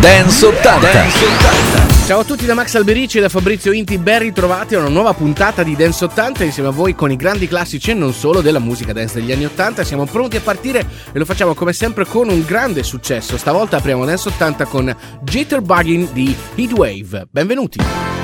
Dance 80. Dance 80. Ciao a tutti da Max Alberici e da Fabrizio Inti, ben ritrovati a una nuova puntata di Dance 80 insieme a voi con i grandi classici e non solo della musica dance degli anni 80. Siamo pronti a partire e lo facciamo come sempre con un grande successo. Stavolta apriamo Dance 80 con Jitterbugging di Heatwave. Benvenuti!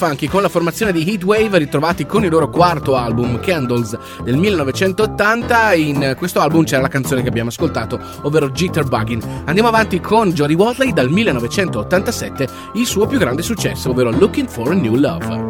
Funky con la formazione di Heatwave ritrovati con il loro quarto album Candles del 1980. In questo album c'era la canzone che abbiamo ascoltato, ovvero Jitterbugging. Andiamo avanti con Johnny Watley dal 1987, il suo più grande successo, ovvero Looking for a New Love.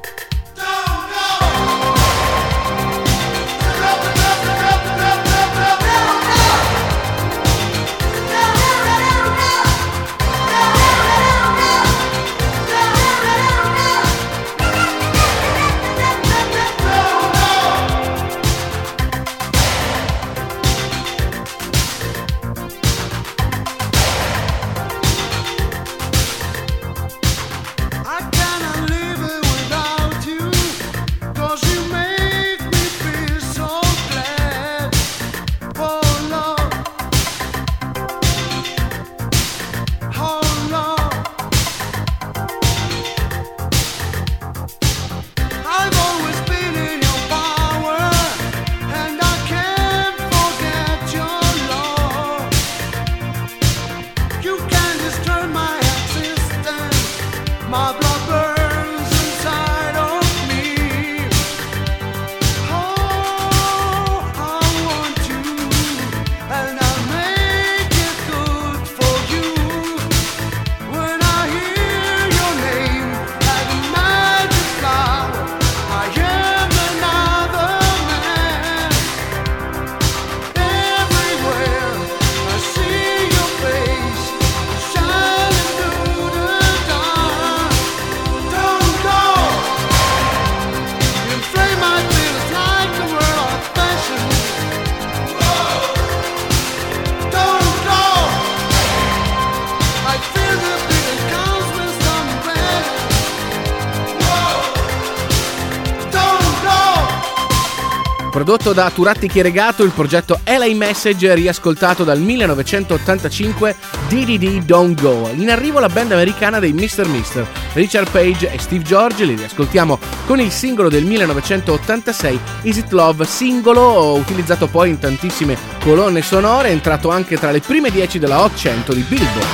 Prodotto da Turatti Chieregato, il progetto LA Message riascoltato dal 1985 DDD Don't Go. In arrivo la band americana dei Mr. Mister, Richard Page e Steve George, li riascoltiamo con il singolo del 1986 Is It Love, singolo utilizzato poi in tantissime colonne sonore, entrato anche tra le prime 10 della Hot 100 di Billboard.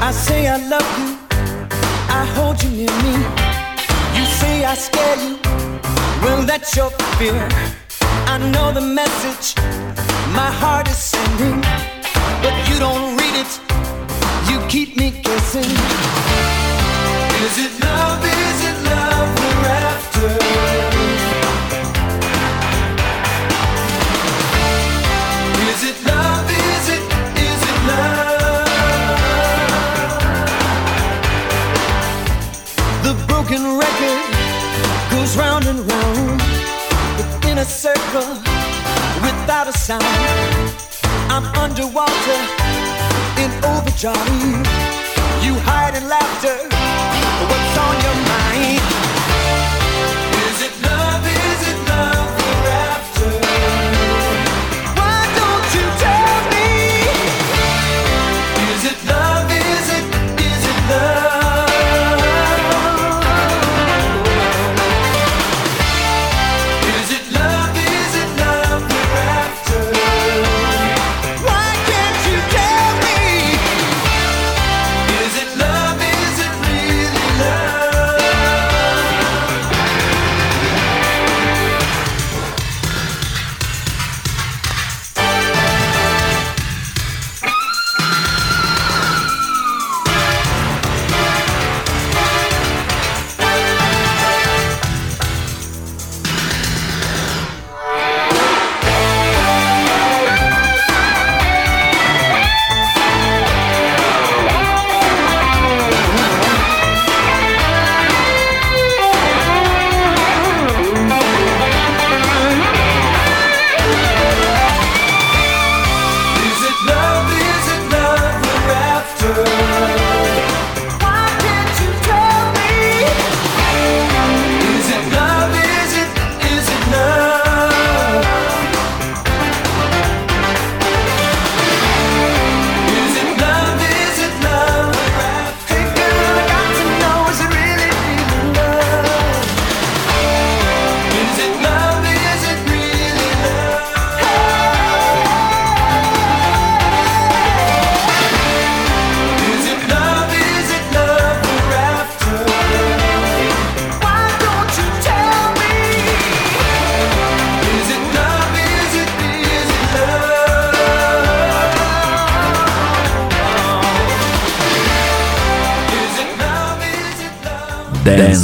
I say I love you, I hold you near me, you say I scare you. Well, that's your fear. I know the message my heart is sending, but you don't read it. You keep me guessing. Is it love? Is it love we're after? A circle without a sound. I'm underwater in overdrive. You hide in laughter. What's on your mind?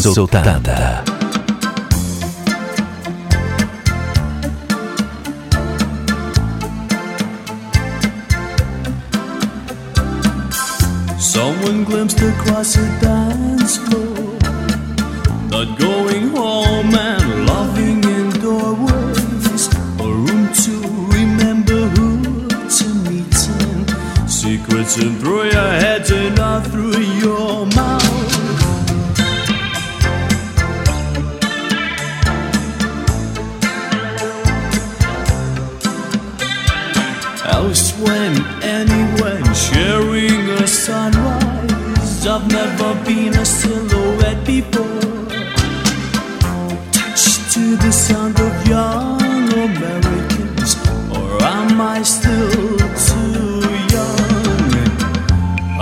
Exaltada.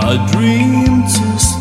I dream to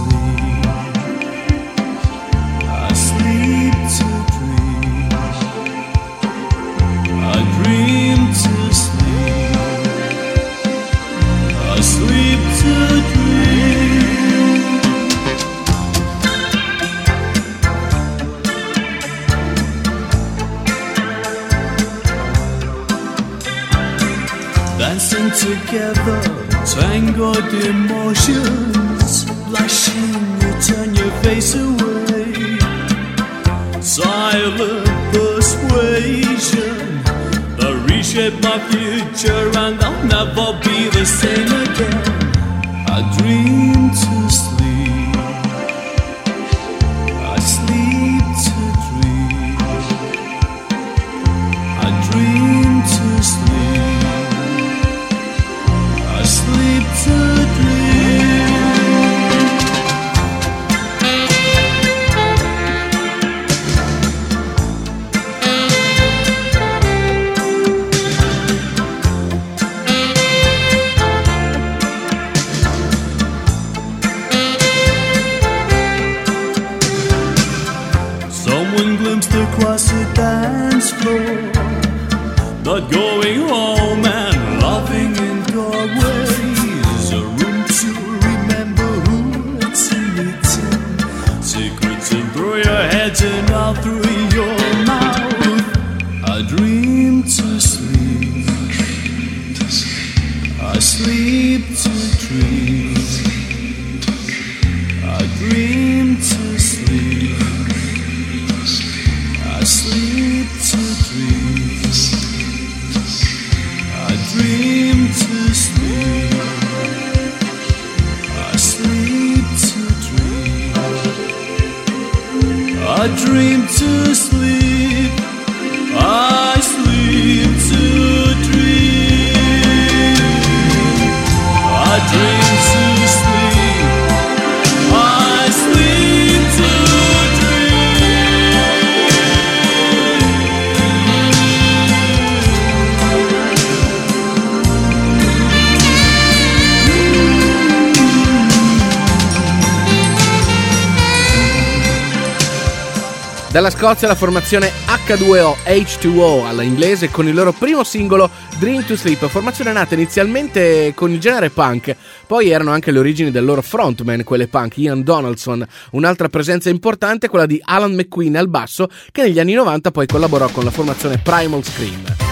Dalla Scozia la formazione H2O H2O alla inglese con il loro primo singolo Dream to Sleep, formazione nata inizialmente con il genere punk, poi erano anche le origini del loro frontman, quelle punk, Ian Donaldson. Un'altra presenza importante è quella di Alan McQueen al basso, che negli anni 90 poi collaborò con la formazione Primal Scream.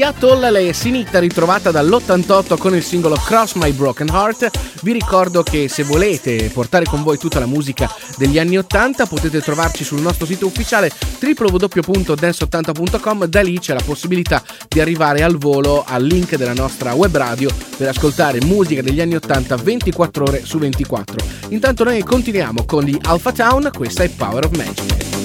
Seattle, lei è Sinita ritrovata dall'88 con il singolo Cross My Broken Heart. Vi ricordo che se volete portare con voi tutta la musica degli anni 80 potete trovarci sul nostro sito ufficiale www.dance80.com, da lì c'è la possibilità di arrivare al volo al link della nostra web radio per ascoltare musica degli anni 80 24 ore su 24. Intanto noi continuiamo con gli Alpha Town, questa è Power of Magic.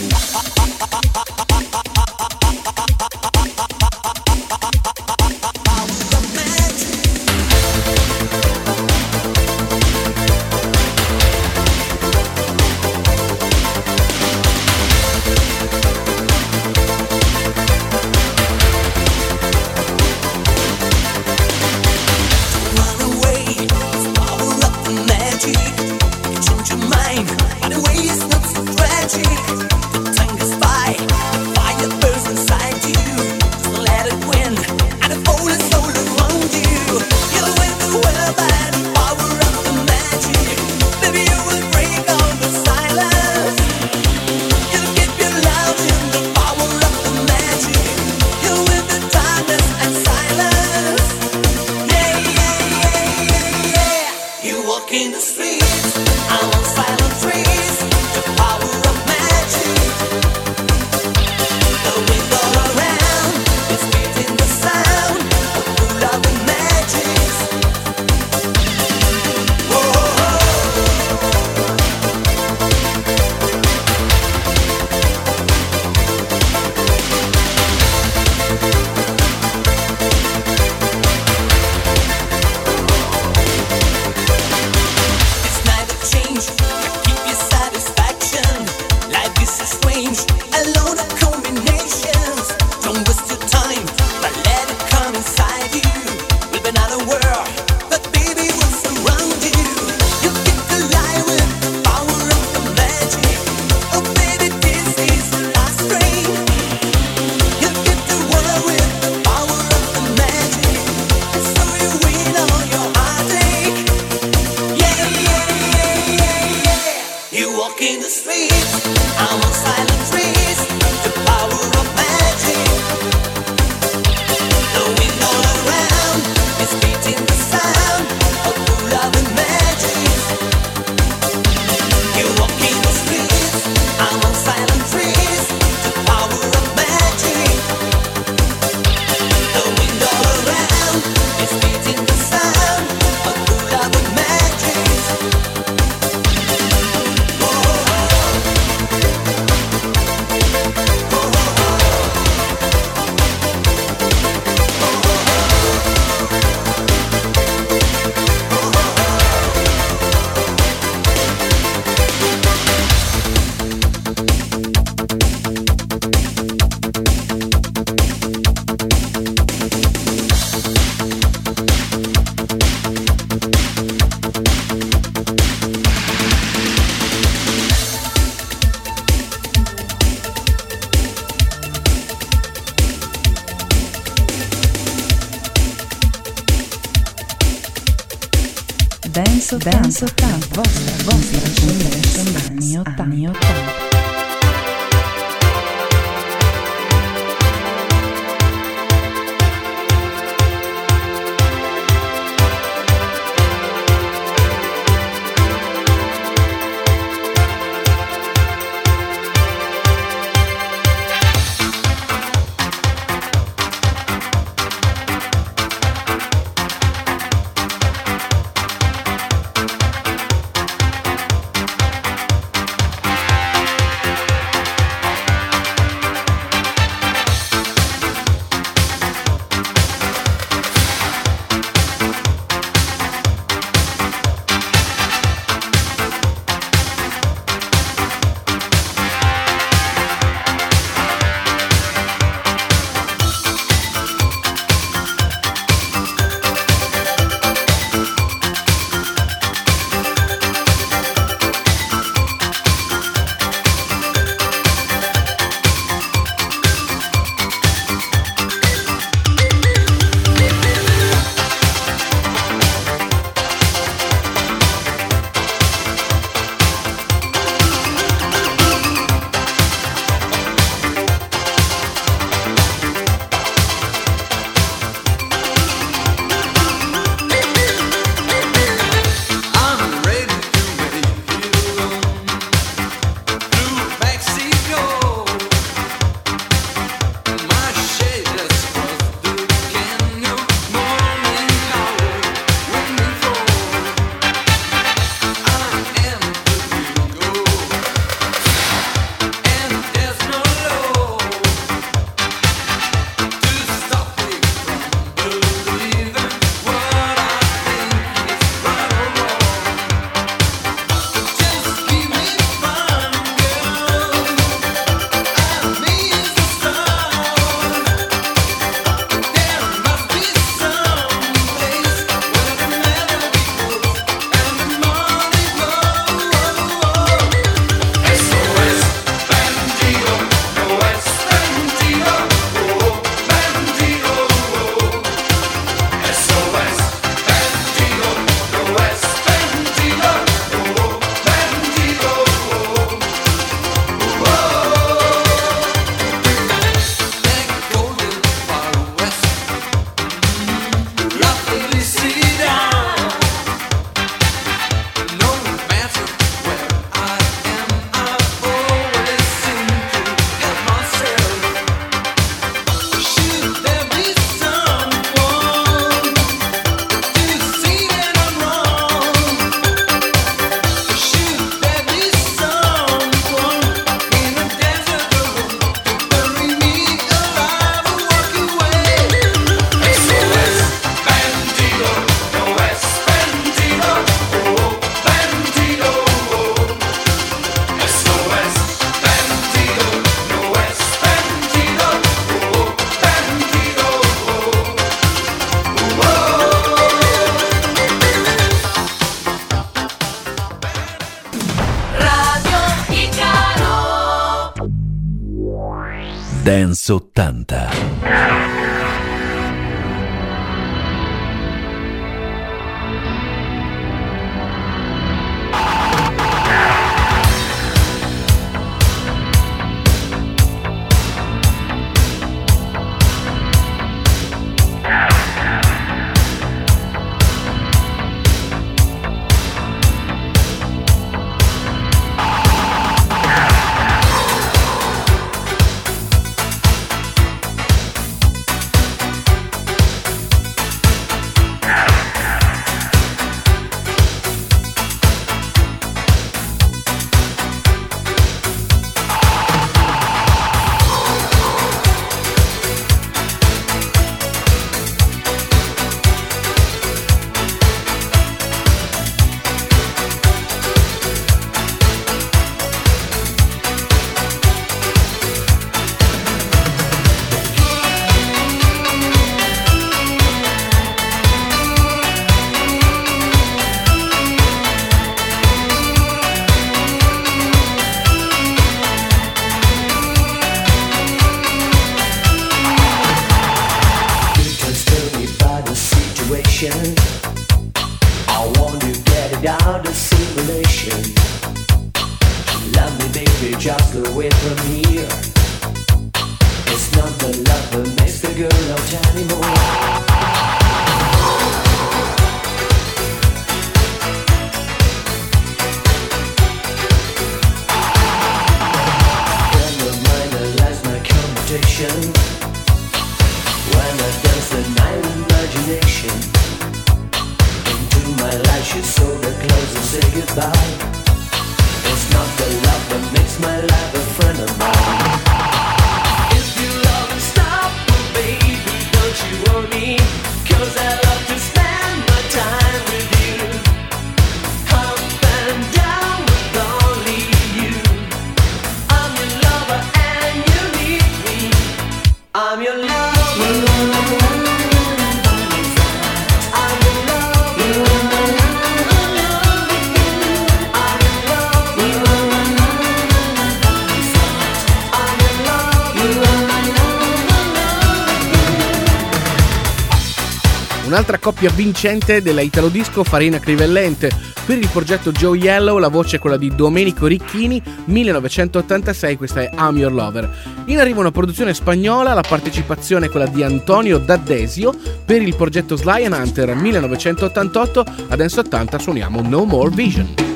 coppia vincente della Italo Disco Farina Crivellente. Per il progetto Joe Yellow la voce è quella di Domenico Ricchini, 1986, questa è I'm Your Lover. In arrivo una produzione spagnola, la partecipazione è quella di Antonio D'Addesio. Per il progetto Sly and Hunter, 1988, adesso 80 suoniamo No More Vision.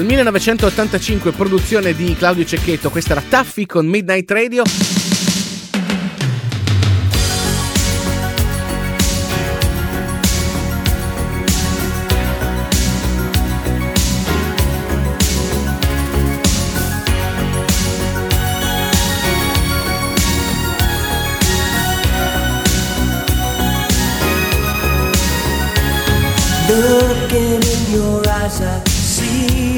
dal 1985, produzione di Claudio Cecchetto. Questa era Taffi con Midnight Radio. Looking in your eyes, I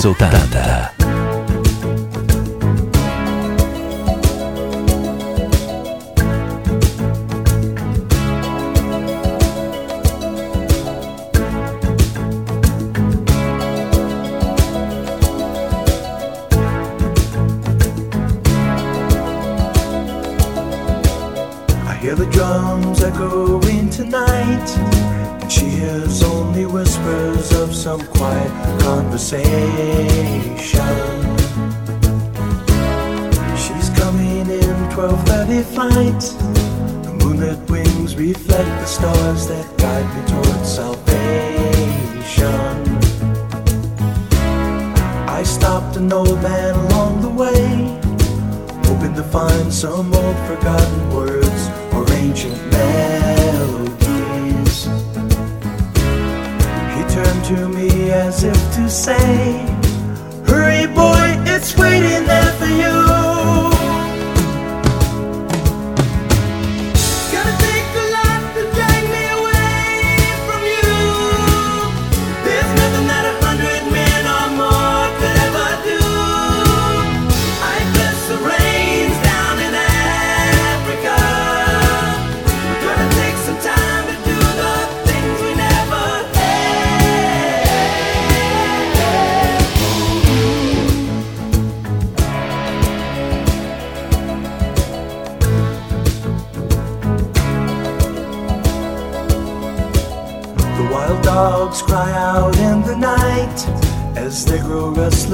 80. as if to say, Hurry, boy, it's waiting there for you.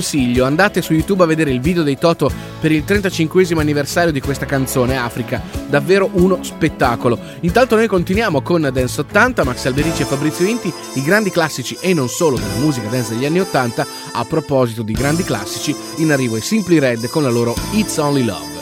consiglio, andate su YouTube a vedere il video dei Toto per il 35 anniversario di questa canzone Africa, davvero uno spettacolo. Intanto noi continuiamo con Dance 80, Max Alberici e Fabrizio Vinti, i grandi classici e non solo della musica dance degli anni 80. A proposito di grandi classici, in arrivo i Simply Red con la loro It's Only Love.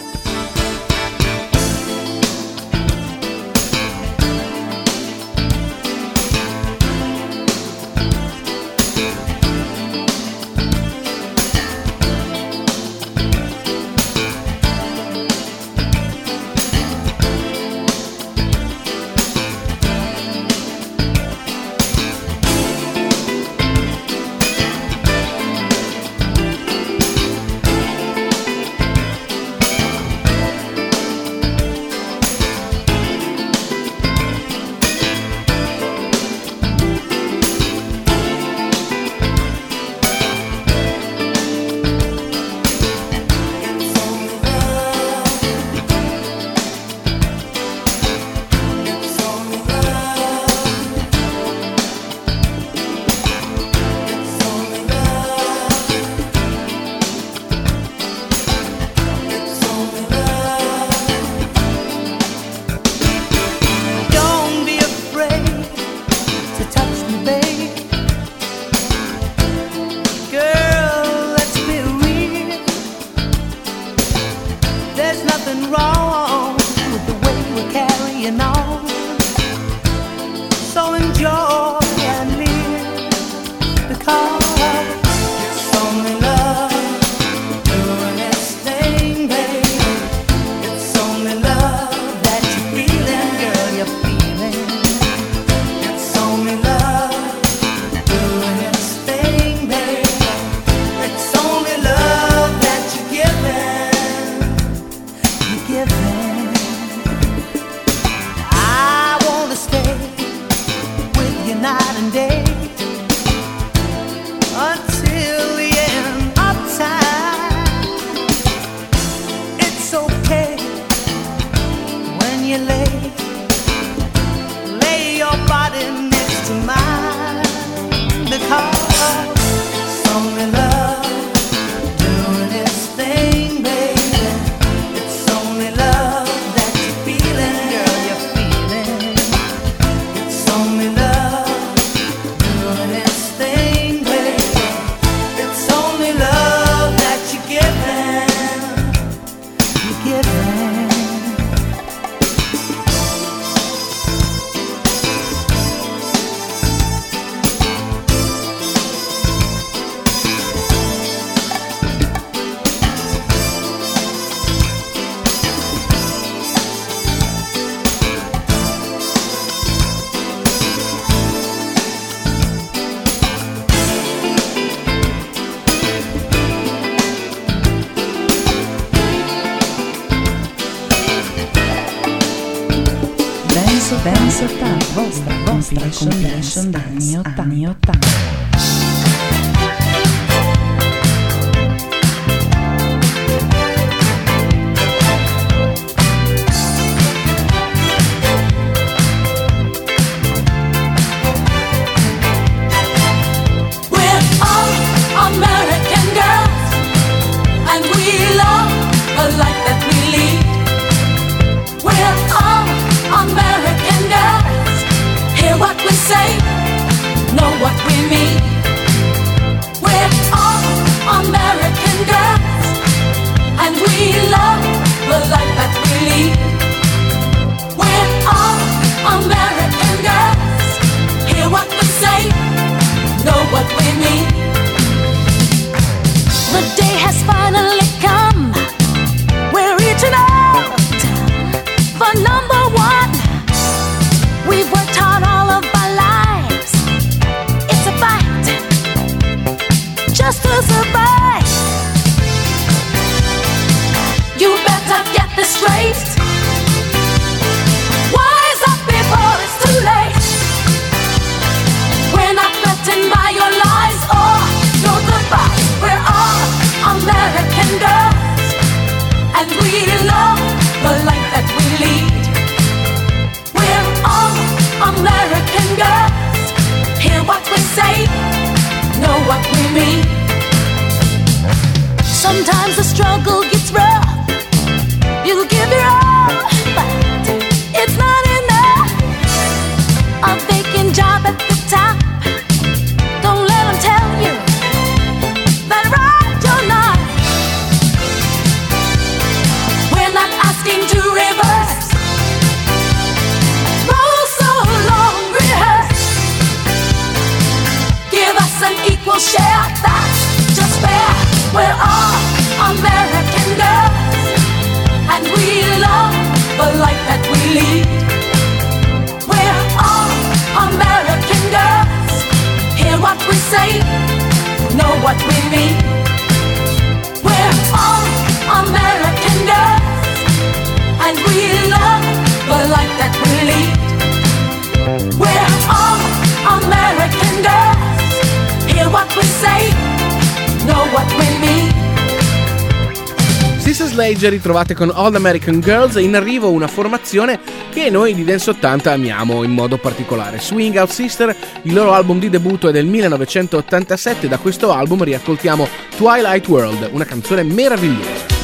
Rage ritrovate con All American Girls e in arrivo una formazione che noi di Dance 80 amiamo in modo particolare. Swing Out Sister, il loro album di debutto è del 1987 da questo album riascoltiamo Twilight World, una canzone meravigliosa.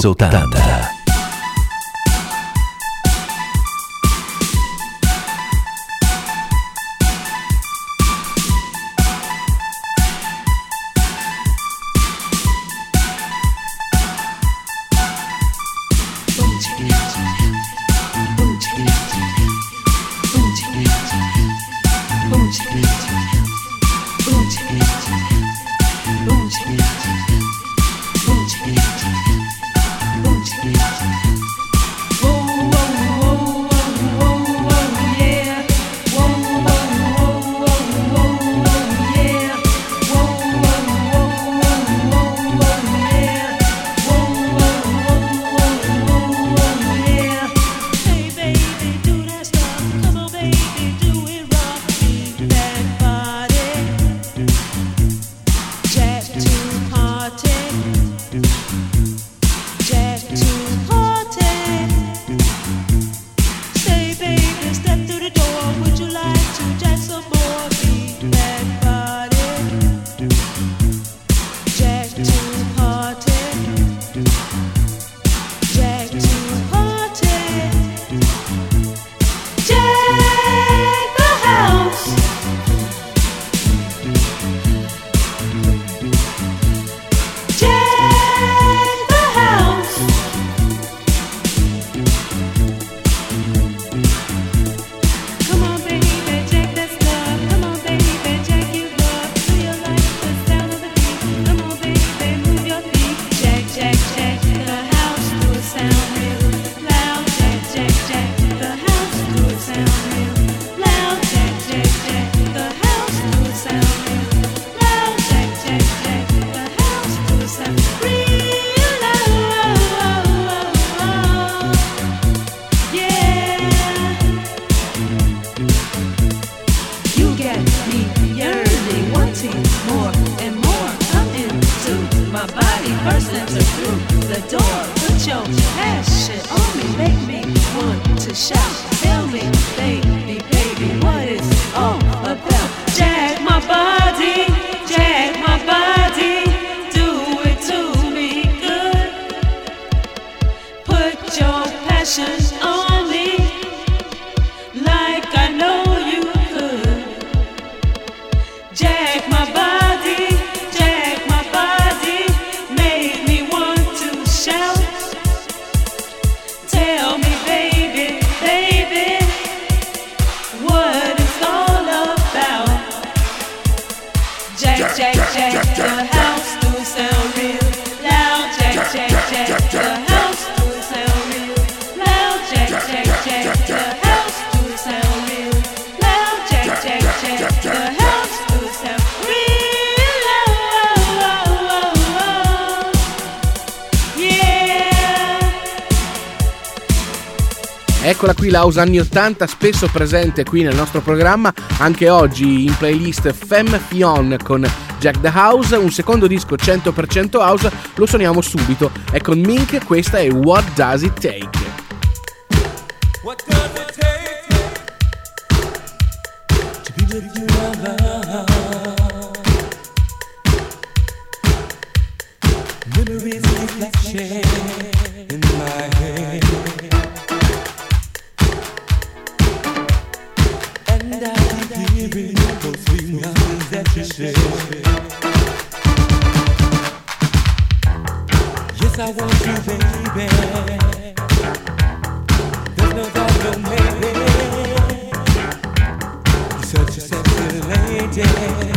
Soltando. house anni 80 spesso presente qui nel nostro programma, anche oggi in playlist Femme Fion con Jack the House, un secondo disco 100% house, lo suoniamo subito, è con Mink, questa è What Does It Take? dead.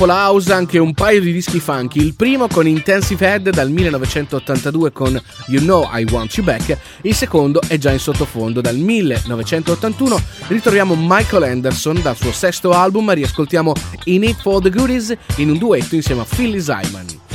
dopo la house anche un paio di dischi funky, il primo con Intensive Head dal 1982 con You Know I Want You Back, il secondo è già in sottofondo dal 1981 ritroviamo Michael Anderson dal suo sesto album, riascoltiamo In It For The Goodies in un duetto insieme a Philly Simon.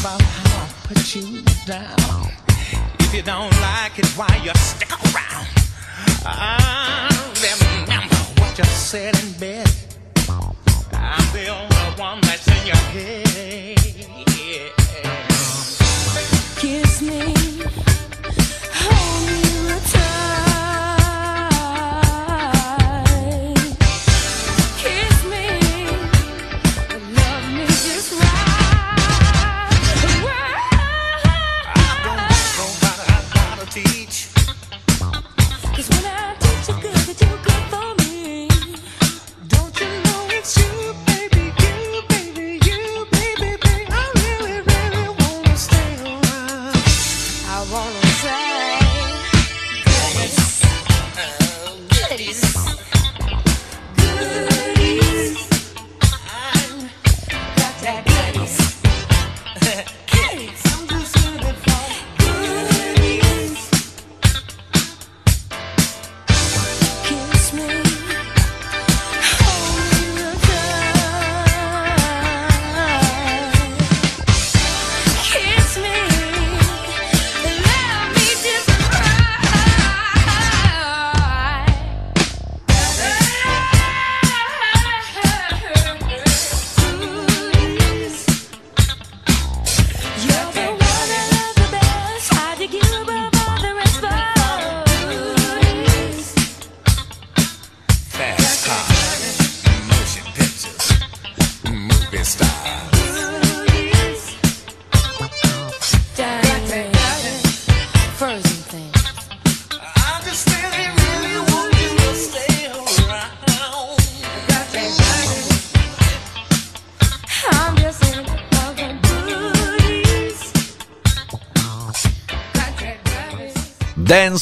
about how I put you down. If you don't like it, why you stick around? I remember what you said in bed. I'm the only one that's in your head. Kiss me.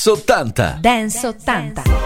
Dance 80. Dance 80.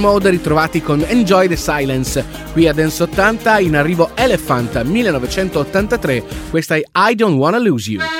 Mode ritrovati con Enjoy the Silence. Qui a Dance 80 in arrivo Elephant 1983, questa è I Don't Wanna Lose You.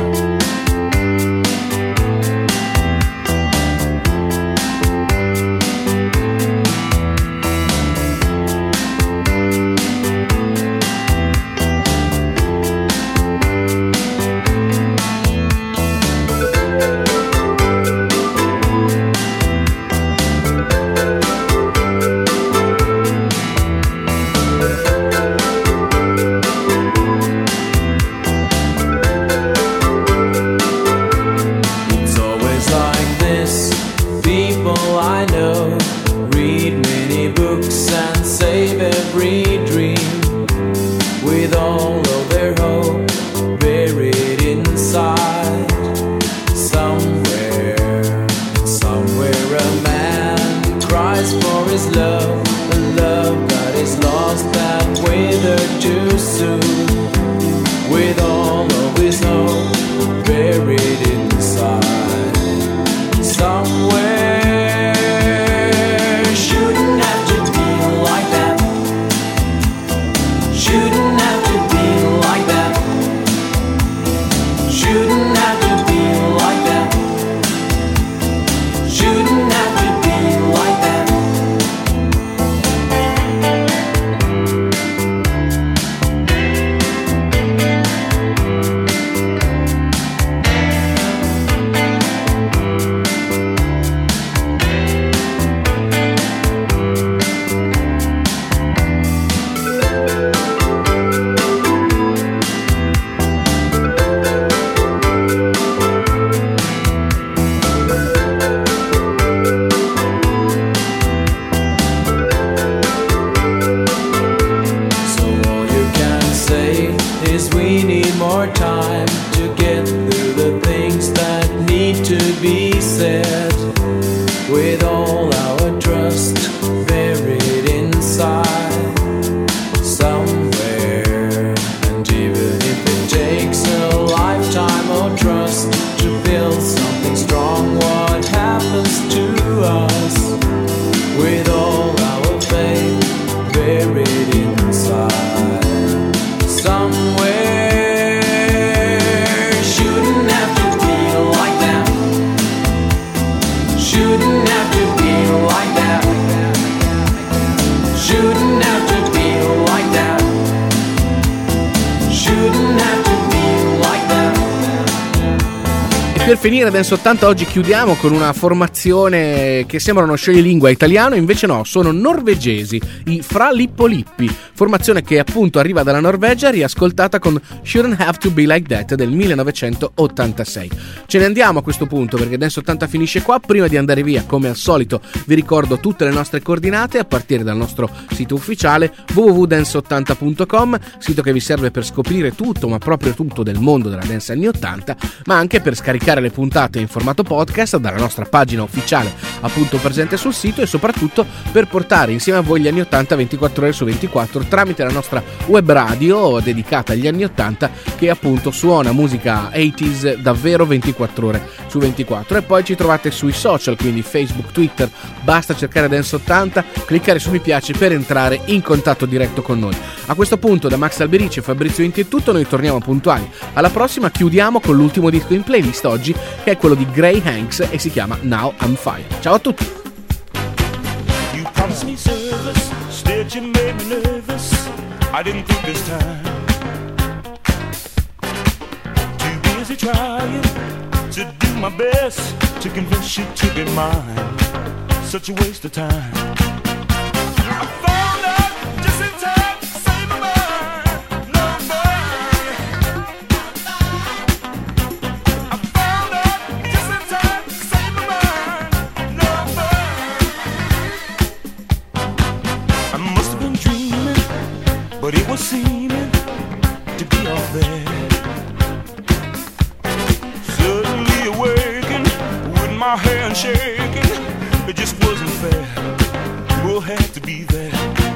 Per finire Dance 80 oggi chiudiamo con una formazione che sembra uno scioglilingua italiano, invece no, sono norvegesi, i Fra Lippo Lippi, formazione che appunto arriva dalla Norvegia riascoltata con Shouldn't Have to Be Like That del 1986. Ce ne andiamo a questo punto perché Dance 80 finisce qua, prima di andare via come al solito vi ricordo tutte le nostre coordinate a partire dal nostro sito ufficiale www.dance80.com, sito che vi serve per scoprire tutto, ma proprio tutto del mondo della dance anni 80, ma anche per scaricare le puntate in formato podcast dalla nostra pagina ufficiale appunto presente sul sito e soprattutto per portare insieme a voi gli anni 80 24 ore su 24 tramite la nostra web radio dedicata agli anni 80 che appunto suona musica 80s davvero 24 ore su 24 e poi ci trovate sui social quindi Facebook, Twitter, basta cercare Dance 80, cliccare su mi piace per entrare in contatto diretto con noi. A questo punto da Max Alberici e Fabrizio Inti è tutto, noi torniamo puntuali. Alla prossima chiudiamo con l'ultimo disco in playlist oggi che è quello di Gray Hanks e si chiama Now I'm Fire. Ciao a tutti! My best to convince you to be mine. Such a waste of time. Seeming to be all there. Suddenly awakened with my hand shaking, it just wasn't fair. We'll have to be there.